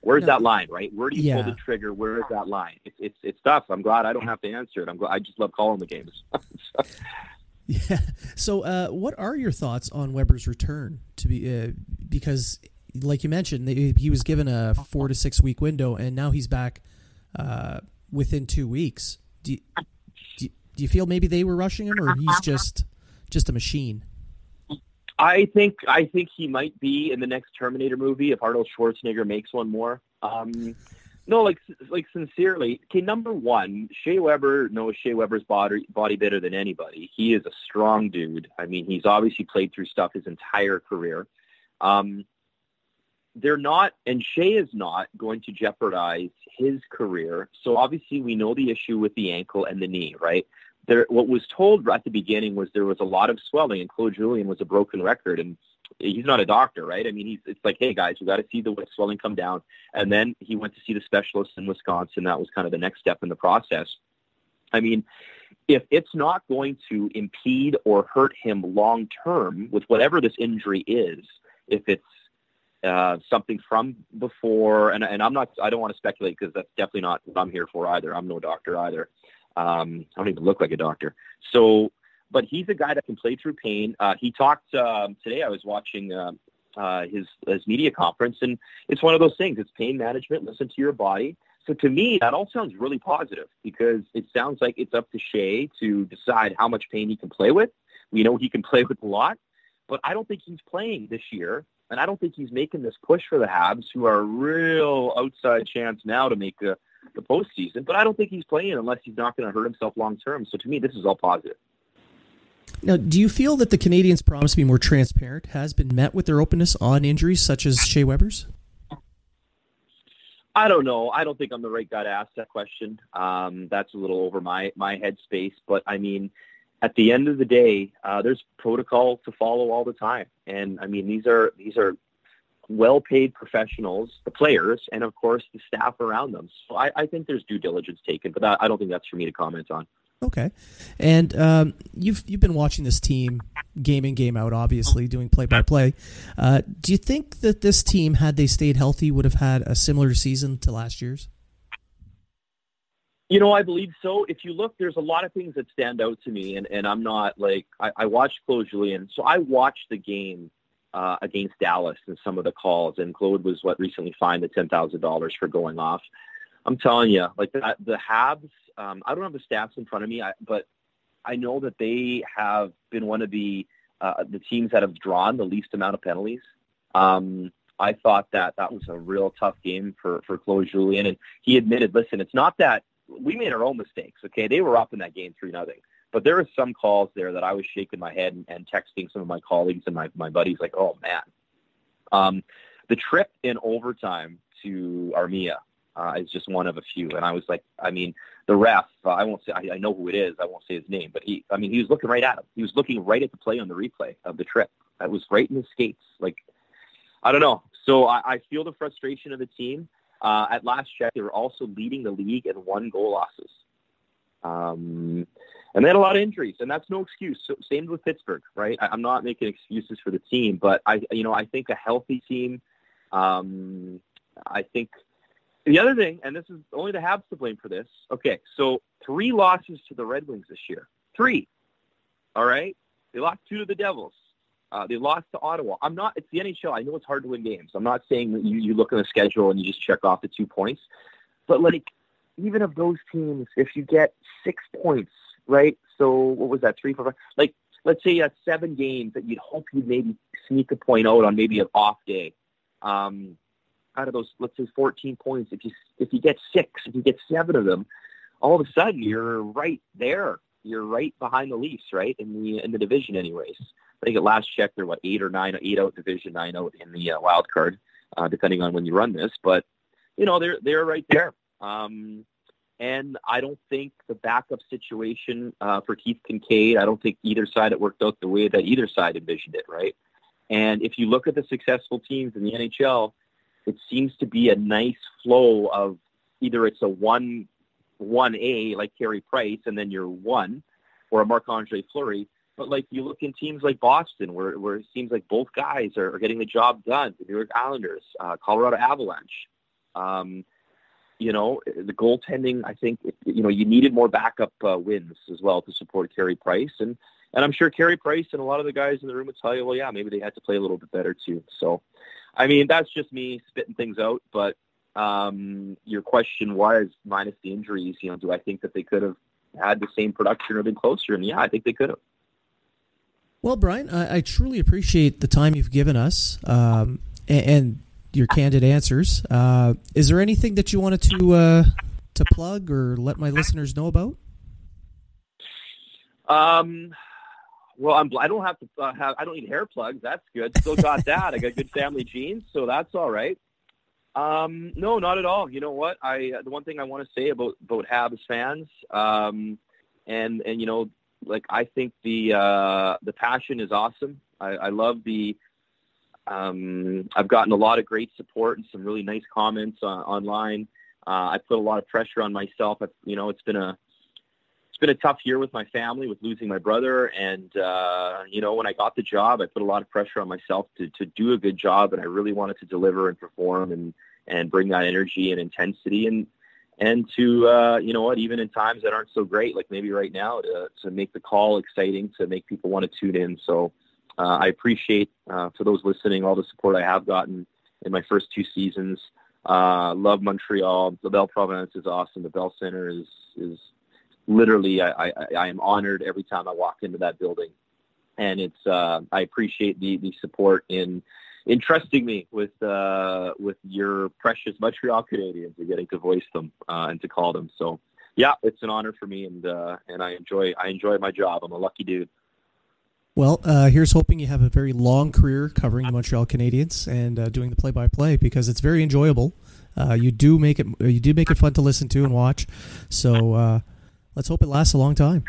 Where's No. that line, right? Where do you Yeah. pull the trigger? Where is that line? It's it's it's tough. I'm glad I don't have to answer it. I'm glad I just love calling the games. Yeah. So, uh, what are your thoughts on Weber's return to be? Uh, because, like you mentioned, he was given a four to six week window, and now he's back uh, within two weeks. Do you, do, you, do you feel maybe they were rushing him, or he's just just a machine? I think I think he might be in the next Terminator movie if Arnold Schwarzenegger makes one more. Um, no, like like sincerely. Okay, number one, Shea Weber knows Shea Weber's body body better than anybody. He is a strong dude. I mean, he's obviously played through stuff his entire career. Um, they're not, and Shea is not going to jeopardize his career. So obviously, we know the issue with the ankle and the knee, right? There, what was told at the beginning was there was a lot of swelling, and Claude Julien was a broken record, and he's not a doctor, right? I mean, he's it's like, hey guys, we got to see the swelling come down, and then he went to see the specialist in Wisconsin. That was kind of the next step in the process. I mean, if it's not going to impede or hurt him long term with whatever this injury is, if it's uh, something from before, and, and I'm not, I don't want to speculate because that's definitely not what I'm here for either. I'm no doctor either. Um, I don't even look like a doctor. So, but he's a guy that can play through pain. Uh, he talked um, today. I was watching uh, uh, his his media conference, and it's one of those things. It's pain management. Listen to your body. So to me, that all sounds really positive because it sounds like it's up to Shea to decide how much pain he can play with. We know he can play with a lot, but I don't think he's playing this year, and I don't think he's making this push for the Habs, who are a real outside chance now to make the, the postseason. But I don't think he's playing unless he's not going to hurt himself long term. So to me, this is all positive. Now, do you feel that the Canadiens' promise to be more transparent has been met with their openness on injuries such as Shea Weber's? I don't know. I don't think I'm the right guy to ask that question. Um, that's a little over my my headspace. But I mean, at the end of the day, uh, there's protocol to follow all the time, and I mean these are these are well-paid professionals, the players, and of course the staff around them. So I, I think there's due diligence taken, but I don't think that's for me to comment on. Okay, and um, you've you've been watching this team game in game out, obviously doing play by play. Do you think that this team, had they stayed healthy, would have had a similar season to last year's? You know, I believe so. If you look, there's a lot of things that stand out to me, and, and I'm not like I, I watched Claude Julien, so I watched the game uh, against Dallas and some of the calls, and Claude was what recently fined the ten thousand dollars for going off. I'm telling you, like that, the Habs. Um, I don't have the stats in front of me, I, but I know that they have been one of the uh, the teams that have drawn the least amount of penalties. Um, I thought that that was a real tough game for for Claude Julien, and he admitted, "Listen, it's not that we made our own mistakes. Okay, they were up in that game three nothing, but there were some calls there that I was shaking my head and, and texting some of my colleagues and my my buddies like, oh man, um, the trip in overtime to Armia uh, is just one of a few. And I was like, I mean, the ref, uh, I won't say, I, I know who it is. I won't say his name, but he, I mean, he was looking right at him. He was looking right at the play on the replay of the trip. That was right in his skates. Like, I don't know. So I, I feel the frustration of the team. Uh, at last check, they were also leading the league in one goal losses. Um, and they had a lot of injuries, and that's no excuse. So, same with Pittsburgh, right? I, I'm not making excuses for the team, but I, you know, I think a healthy team. Um, I think the other thing, and this is only the Habs to blame for this. Okay, so three losses to the Red Wings this year. Three. All right, they lost two to the Devils. Uh, they lost to Ottawa. I'm not. It's the NHL. I know it's hard to win games. I'm not saying that you, you look at the schedule and you just check off the two points, but like even of those teams, if you get six points, right? So what was that? Three, four, five. Like let's say you seven games that you'd hope you'd maybe sneak a point out on maybe an off day. Um, out of those, let's say 14 points, if you if you get six, if you get seven of them, all of a sudden you're right there. You're right behind the Leafs, right in the in the division, anyways. I think at last check they're what eight or nine, eight out division, nine out in the uh, wild card, uh, depending on when you run this. But you know they're they're right there. Um, and I don't think the backup situation uh, for Keith Kinkaid, I don't think either side it worked out the way that either side envisioned it, right? And if you look at the successful teams in the NHL, it seems to be a nice flow of either it's a one one A like Carey Price and then you're one, or a Marc Andre Fleury. But like you look in teams like Boston, where where it seems like both guys are, are getting the job done. The New York Islanders, uh, Colorado Avalanche. Um, you know, the goaltending. I think you know you needed more backup uh, wins as well to support Carey Price, and and I'm sure Carey Price and a lot of the guys in the room would tell you, well, yeah, maybe they had to play a little bit better too. So, I mean, that's just me spitting things out. But um, your question was minus the injuries. You know, do I think that they could have had the same production or been closer? And yeah, I think they could have. Well, Brian, I, I truly appreciate the time you've given us um, and, and, your candid answers. Uh, is there anything that you wanted to uh, to plug or let my listeners know about? Um, well, I'm I don't have to uh, have I don't need hair plugs. That's good. Still got that. I got good family genes, so that's all right. Um, no, not at all. You know what? I the one thing I want to say about about Habs fans, um, and and you know, like I think the uh, the passion is awesome. I, I love the. Um, I've gotten a lot of great support and some really nice comments uh, online. Uh, I put a lot of pressure on myself. I, you know, it's been a it's been a tough year with my family, with losing my brother, and uh, you know, when I got the job, I put a lot of pressure on myself to to do a good job, and I really wanted to deliver and perform and and bring that energy and intensity and and to uh, you know what, even in times that aren't so great, like maybe right now, to to make the call exciting, to make people want to tune in. So uh, I appreciate uh, for those listening all the support I have gotten in my first two seasons. Uh, love Montreal. The Belle Province is awesome. The Bell Center is is literally I, I, I am honored every time I walk into that building, and it's uh, I appreciate the the support in in trusting me with uh, with your precious Montreal Canadiens and getting to voice them uh, and to call them. So yeah, it's an honor for me, and uh, and I enjoy I enjoy my job. I'm a lucky dude. Well, uh, here's hoping you have a very long career covering the Montreal Canadiens and uh, doing the play-by-play because it's very enjoyable. Uh, you do make it you do make it fun to listen to and watch. So uh, let's hope it lasts a long time.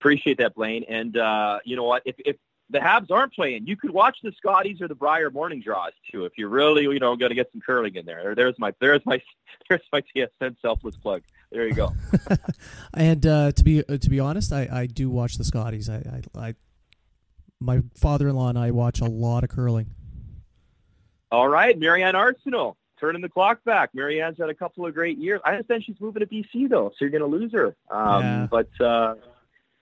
Appreciate that, Blaine. And uh, you know what? If, if the Habs aren't playing, you could watch the Scotties or the Brier morning draws too. If you really, you know, got to get some curling in there. There's my, there's my, there's my TSN selfless plug. There you go. and uh, to be uh, to be honest, I, I do watch the Scotties. I, I, I my father-in-law and I watch a lot of curling. All right, Mary-Anne Arsenault turning the clock back. Mary-Anne's had a couple of great years. I understand she's moving to BC though, so you're going to lose her. Um, Yeah. But uh,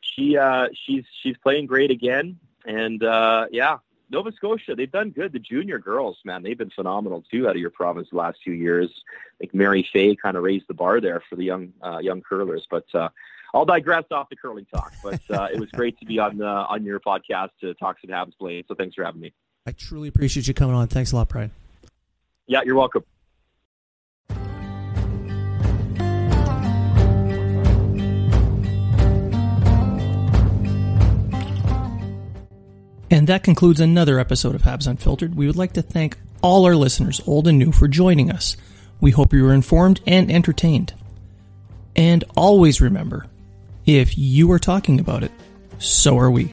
she uh, she's she's playing great again, and uh, yeah, Nova Scotia they've done good. The junior girls, man, they've been phenomenal too out of your province the last few years. I think Mary Fay kind of raised the bar there for the young uh, young curlers, but. Uh, I'll digress off the curling talk, but uh, it was great to be on the, on your podcast to talk some Habs Blade. So thanks for having me. I truly appreciate you coming on. Thanks a lot, Brian. Yeah, you're welcome. And that concludes another episode of Habs Unfiltered. We would like to thank all our listeners, old and new, for joining us. We hope you were informed and entertained. And always remember if you are talking about it, so are we.